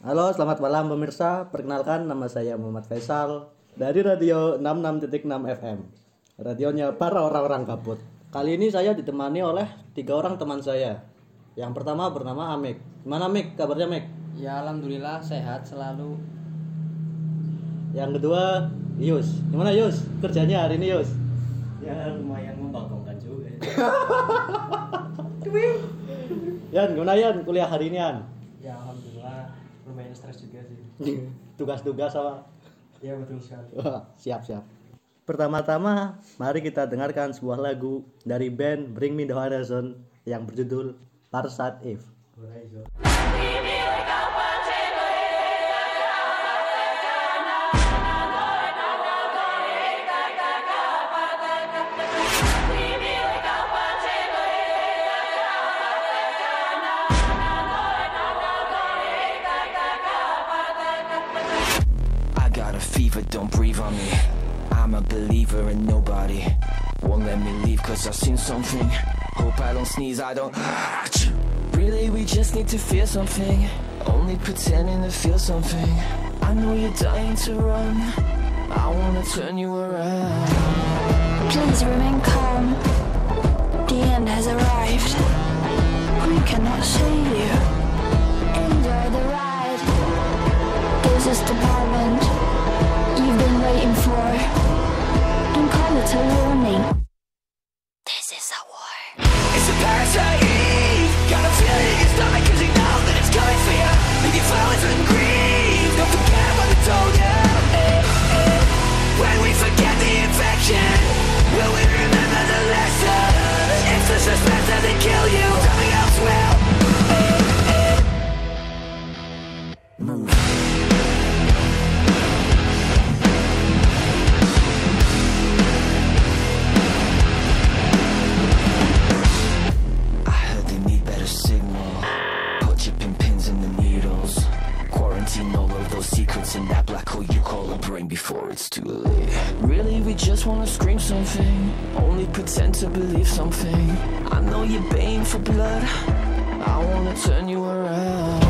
Halo, selamat malam pemirsa. Perkenalkan nama saya Muhammad Faisal dari Radio 66.6 FM. Radionya para orang-orang kabut. Kali ini saya ditemani oleh tiga orang teman saya. Yang pertama bernama Amik. Gimana Amik? Kabarnya Amik? Ya alhamdulillah sehat selalu. Yang kedua Yus. Gimana Yus? Kerjanya hari ini Yus? ya lumayan membanggakan juga Yan, gimana Yan? Kuliah hari ini Yan? ya alhamdulillah lumayan stres juga sih. Tugas-tugas sama ya betul sekali. Siap siap. Pertama-tama, mari kita dengarkan sebuah lagu dari band Bring Me the Horizon yang berjudul Parsat If. Horizon fever, don't breathe on me. I'm a believer in nobody. Won't let me leave cause I've seen something. Hope I don't sneeze, I don't. Really, we just need to feel something. Only pretending to feel something. I know you're dying to run. I wanna turn you around. Please remain calm. The end has arrived. We cannot save you. Pretend to believe something. I know you're baying for blood. I wanna turn you around.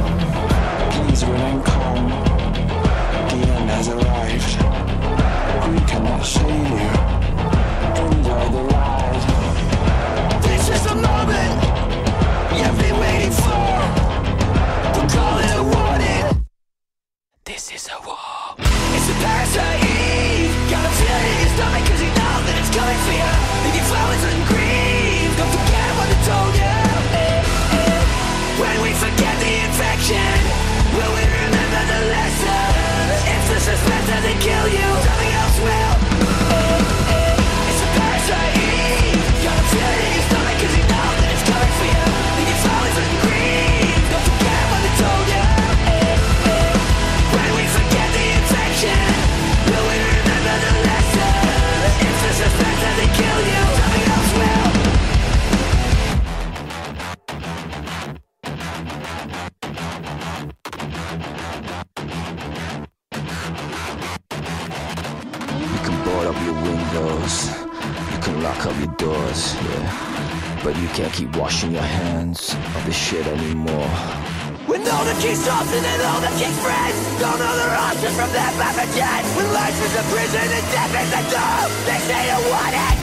You can lock up your doors, yeah. But you can't keep washing your hands of this shit anymore. When all the key stops and all the key spreads. Don't know the options from that pathogen When life is a prison and death is a door. They say you want it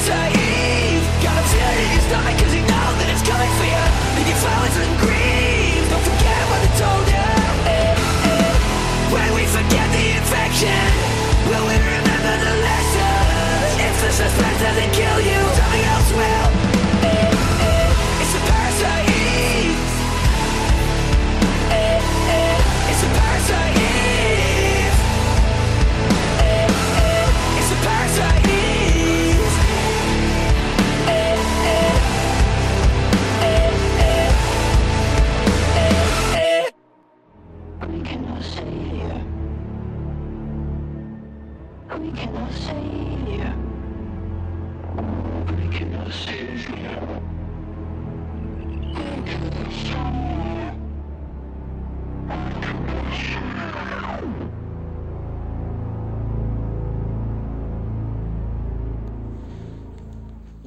It's a parasite eve. Got a feeling in your stomach cause you know that it's coming for you. Leave your flowers and grieve. Don't forget what I told you. When we forget the infection, will we remember the lesson? If the suspense doesn't kill you,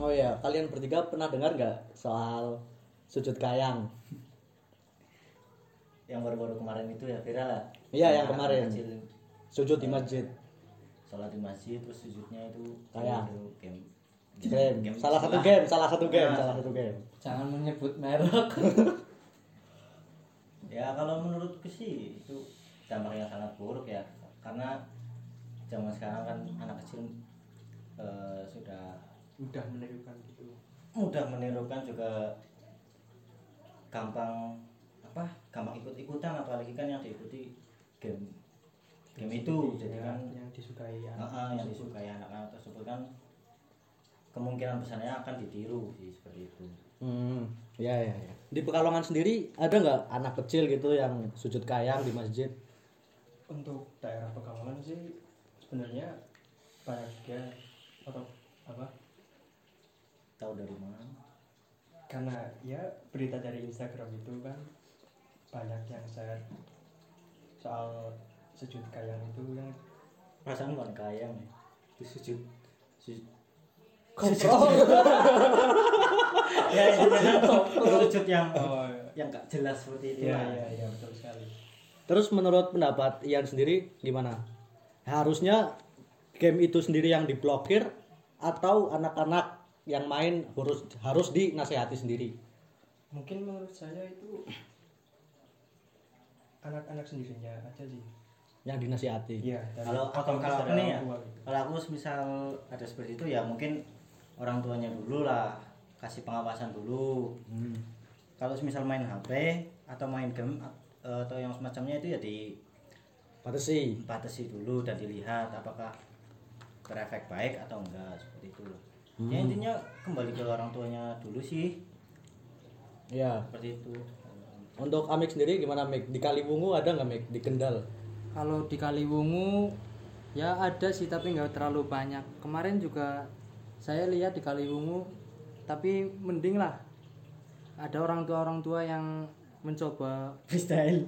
Oh ya, kalian bertiga pernah dengar nggak soal sujud kayang? Yang baru-baru kemarin itu ya viral lah. Iya, yang kemarin. kecil Sujud di masjid. sholat di masjid terus sujudnya itu Kayak. itu game. Game. Salah satu game, salah satu game, Nah. salah satu game. Jangan menyebut merek. Ya kalau menurutku sih itu dampak yang sangat buruk ya karena zaman sekarang kan anak kecil eh, sudah Mudah menirukan gitu. mudah menirukan juga gampang apa gampang ikut-ikutan apalagi kan yang diikuti game game itu jadi Ya, kan yang disukai anak. ah, yang disukai anak-anak tersebut kan kemungkinan besarnya akan ditiru sih seperti itu Hmm, ya ya ya. Di Pekalongan sendiri ada nggak anak kecil gitu yang sujud kayang di masjid? Untuk daerah Pekalongan sih sebenarnya banyak ya atau apa? Tahu dari mana? Karena ya berita dari Instagram itu kan banyak yang share soal sujud kayang itu yang perasaan bukan kayang ya itu sujud sujud. Ya intinya kan sujud yang oh yang gak jelas seperti itu iya lah. iya iya betul sekali. Terus menurut pendapat Ian sendiri gimana? Harusnya game itu sendiri yang diblokir atau anak-anak yang main harus harus dinasehati sendiri? Mungkin menurut saya itu anak-anak sendirinya aja sih. Yang dinasehati. Iya. kalau atau kalau aku dari nih ya gitu. kalau aku misal ada seperti itu ya mungkin orang tuanya dulu lah kasih pengawasan dulu Hmm. kalau misal main HP atau main game eh, atau yang semacamnya itu ya Batasi. dibatasi dulu dan dilihat apakah berefek baik atau enggak seperti itu loh. Hmm. ya intinya kembali ke orang tuanya dulu sih Ya. seperti itu Untuk Amik sendiri gimana Mik? Di Kaliwungu ada nggak Mik? Di Kendal? Kalau di Kaliwungu ya ada sih tapi nggak terlalu banyak. Kemarin juga saya lihat di Kaliwungu tapi mending lah. Ada orang tua orang tua yang mencoba freestyle.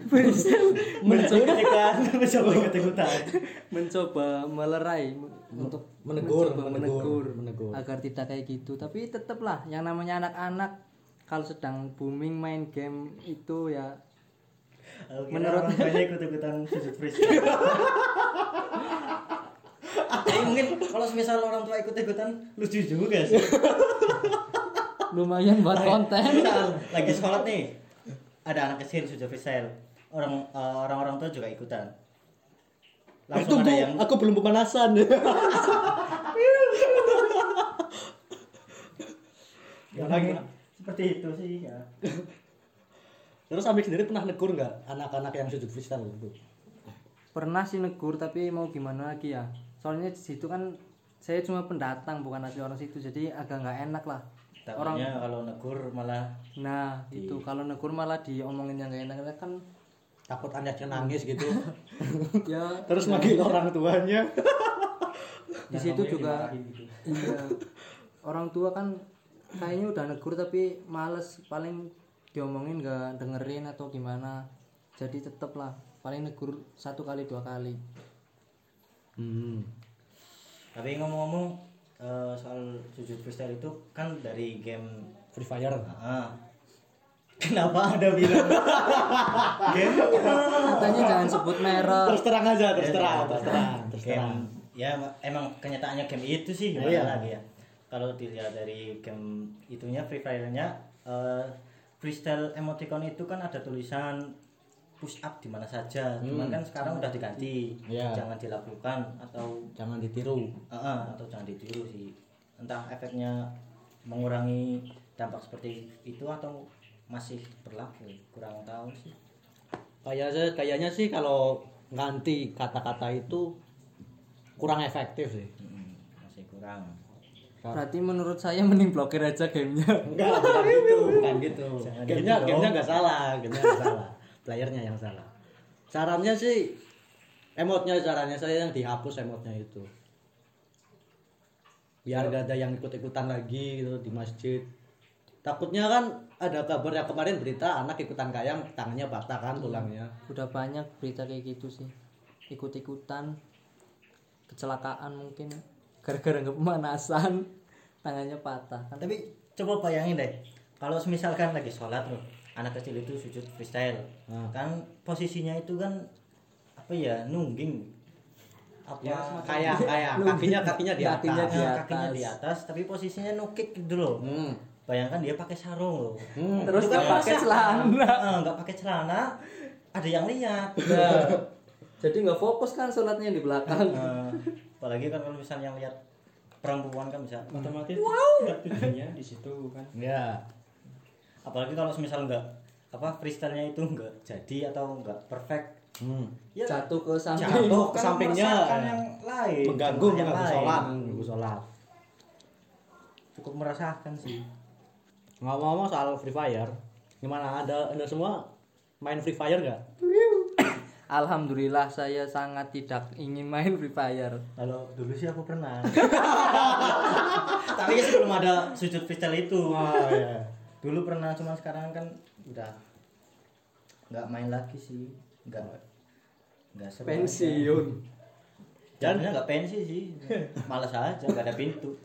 Mencoba ketika mencoba ikut-ikutan mencoba melerai untuk menegur, mencoba menegur, menegur. agar tidak kayak gitu. Tapi tetaplah yang namanya anak-anak kalau sedang booming main game itu ya Menurut tuanya ikut-ikutan sujud freestyle. Tapi mungkin kalau misal orang tua ikut-ikutan lucu juga sih. Lumayan buat konten. lagi sholat nih ada anak kecil sujud freestyle orang eh, orang-orang tua juga ikutan. Langsung Tunggu, ada yang aku belum pemanasan. yang lagi seperti itu sih ya. Terus Amik sendiri pernah negur nggak anak-anak yang sujud freestyle itu? pernah sih negur tapi mau gimana lagi ya? Soalnya di situ kan saya cuma pendatang bukan asli orang situ jadi agak nggak enak lah orang takutnya kalau negur malah nah itu kalau negur malah diomongin yang gak enak kan Takut anaknya nangis gitu. ya Terus manggil orang tuanya. di situ juga gitu. iya orang tua kan kayaknya udah negur tapi males paling diomongin nggak dengerin atau gimana jadi tetep lah paling negur satu kali dua kali Hmm. tapi ngomong-ngomong eh, soal sujud freestyle itu kan dari game Free Fire. Ah. kenapa ada bilang game katanya jangan sebut merek Terus terang aja, terus Ya, terang, ya, terus terang, terus terang. ya emang kenyataannya game itu sih gimana Iya. lagi ya kalau dilihat dari game itunya free fire-nya eh, freestyle emoticon itu kan ada tulisan push up di mana saja cuman kan sekarang udah diganti Hmm. Iya. jangan dilakukan atau Jangan ditiru. eh, eh, atau jangan ditiru sih entah efeknya mengurangi dampak seperti itu atau masih berlaku kurang tahu sih Kayaknya kayaknya sih kalau ganti kata-kata itu kurang efektif sih. Mm, masih kurang berarti menurut saya mending blokir aja gamenya Enggak, bukan gitu, bukan gitu. Jangan Gamenya gitu gamenya nggak salah, gamenya nggak salah. Playernya yang salah. Sarannya sih emotnya sarannya saya yang dihapus emotnya itu. biar gak ada yang ikut-ikutan lagi gitu di masjid. Takutnya kan ada kabar yang kemarin berita anak ikutan kayang tangannya patah kan tulangnya. Udah banyak berita kayak gitu sih. Ikut-ikutan. Kecelakaan mungkin. Gara-gara pemanasan tangannya patah kan. Tapi coba bayangin deh kalau misalkan lagi sholat tuh anak kecil itu sujud freestyle. Nah. kan posisinya itu kan apa ya nungging. Apa ya kayak kayak kakinya kakinya di atas. Kakinya di atas. kakinya di atas. tapi posisinya no kick gitu loh. Hmm. bayangkan dia pakai sarung loh. Hmm. terus Itu nggak kan pakai celana. Eh, nggak pakai celana ada yang lihat. Nah, jadi nggak fokus kan sholatnya di belakang. Eh, apalagi kan kalau misalnya lihat perempuan kan bisa otomatis wow. tujuannya di situ kan. Ya apalagi kalau misal nggak apa freestyle-nya itu nggak jadi atau nggak perfect hmm. ya jatuh ke samping jatuh ke kan sampingnya, ya. yang lain mengganggu yang mengganggu lain. sholat mengganggu sholat cukup merasakan sih ngomong-ngomong soal free fire gimana ada anda semua main free fire nggak Alhamdulillah saya sangat tidak ingin main Free Fire. kalau dulu sih aku pernah tapi kan belum ada sujud freestyle itu oh, iya. Dulu pernah cuma sekarang kan udah nggak main lagi sih. Nggak nggak seru. Pensiun. Jadinya nggak pensi sih. Malas aja nggak ada pintu.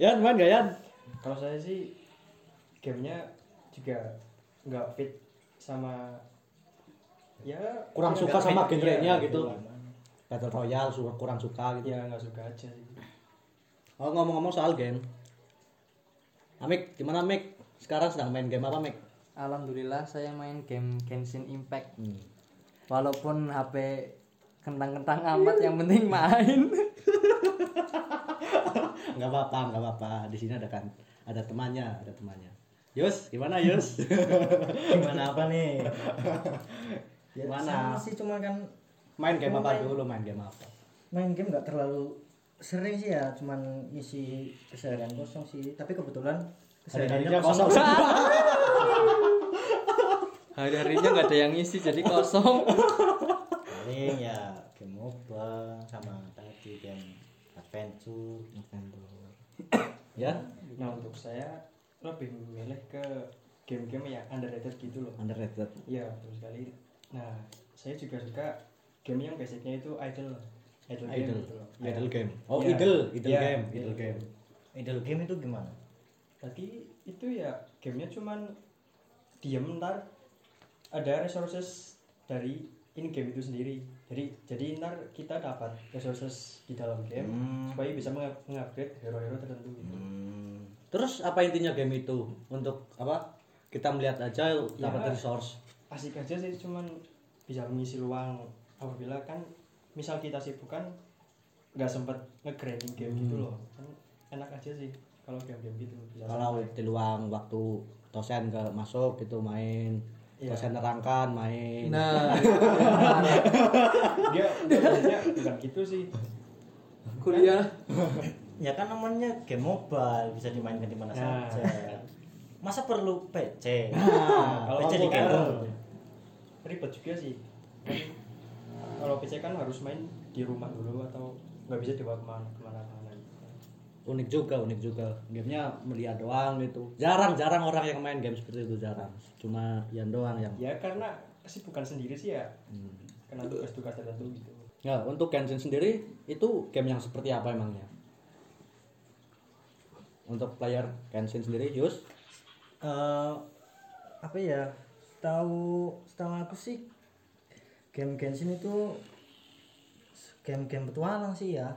Yan main gak Yan? Kalau saya sih gamenya juga nggak fit sama ya kurang ya suka sama genrenya iya, gitu. battle royale kurang suka gitu. Ya nggak suka aja sih. Oh ngomong-ngomong soal game Amik gimana Amik sekarang sedang main game apa Mik Alhamdulillah saya main game Genshin Impact. Hmm. Walaupun HP kentang-kentang amat yang penting main. nggak apa-apa nggak apa-apa di sini ada kan ada temannya ada temannya Yus gimana Yus gimana apa nih ya, Gimana? sama sih cuma kan main game apa Main- dulu main game apa main game nggak terlalu sering sih ya cuman isi keseharian kosong sih. Tapi kebetulan kesehariannya kosong. Hari-harinya nggak ada yang ngisi jadi kosong. paling ya game mobile sama tadi game adventure ya? Nah untuk saya lebih memilih ke game-game yang underrated gitu loh. Underrated. Iya betul sekali. Nah saya juga suka game yang basicnya itu idle idle, game idle gitu game oh Iya. idle idle Iya, game idle idle game idle game itu gimana Berarti itu ya gamenya cuman diem ntar ada resources dari in game itu sendiri. Jadi jadi ntar kita dapat resources di dalam game Hmm. supaya bisa meng- mengupgrade hero-hero tertentu gitu. hmm. terus apa intinya game itu untuk apa kita melihat aja Ya. dapat resource Asik aja sih cuman bisa mengisi ruang apabila kan misal kita sibuk kan nggak sempet nge-grinding game gitu Hmm. loh. Kan enak aja sih kalau game-game gitu kalau di luang waktu dosen ke masuk gitu main. Iya. dosen nerangkan main. Nah, dia biasanya bukan gitu sih. kuliah. Ya kan namanya game mobile bisa dimainkan di mana Nah. saja. Masa perlu PC Nah, kalau PC kan digantung ribet juga sih. Kan kalau PC kan harus main di rumah dulu atau nggak bisa dibawa ke mana ke mana ke mana unik juga unik juga. Gamenya melihat doang gitu. Jarang jarang orang yang main game seperti itu jarang. Cuma Yan doang yang ya karena kesibukan sendiri sih ya. Hmm. karena tugas-tugas tertentu gitu. Ya untuk Genshin sendiri itu game yang seperti apa emangnya? Untuk player Genshin sendiri Yus? Eh, apa ya? Tahu setahu aku sih game Genshin itu game-game petualang sih ya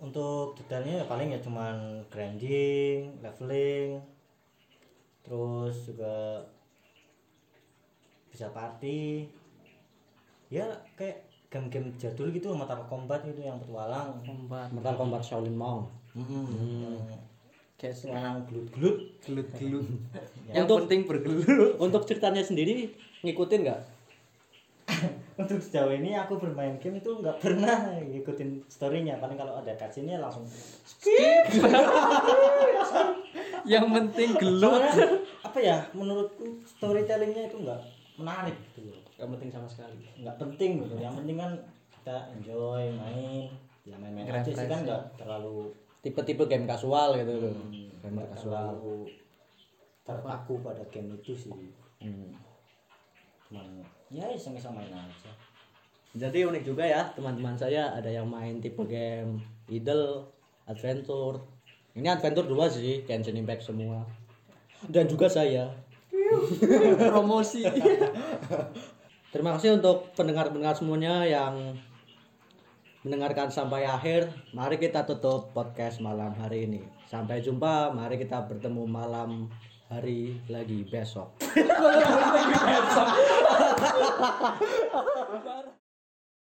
untuk detailnya ya paling ya cuman grinding leveling terus juga bisa party ya kayak game-game jadul gitu Mortal Kombat itu yang petualang Kombat. Mortal Kombat Shaolin Monk Mm-mm. Kayak yang sekarang gelut-gelut gelut-gelut. Ya. Yang Untuk- penting bergelut. untuk ceritanya sendiri ngikutin nggak untuk sejauh ini aku bermain game itu nggak pernah ngikutin storynya paling kalau ada cutscene langsung Yang penting gelut. apa ya menurutku storytellingnya itu nggak menarik gitu loh Gak penting sama sekali. nggak penting gitu yang penting kan kita enjoy main ya main-main aja sih kan nggak terlalu tipe-tipe game kasual gitu Hmm. gamer nggak kasual terlalu terpaku pada game itu sih Hmm. cuman ya iseng-iseng main aja Jadi unik juga ya teman-teman saya ada yang main tipe game idle, adventure. Ini adventure dua sih, Genshin Impact semua. Dan juga saya. promosi Terima kasih untuk pendengar-pendengar semuanya yang mendengarkan sampai akhir. Mari kita tutup podcast malam hari ini. Sampai jumpa. Mari kita bertemu malam hari lagi besok.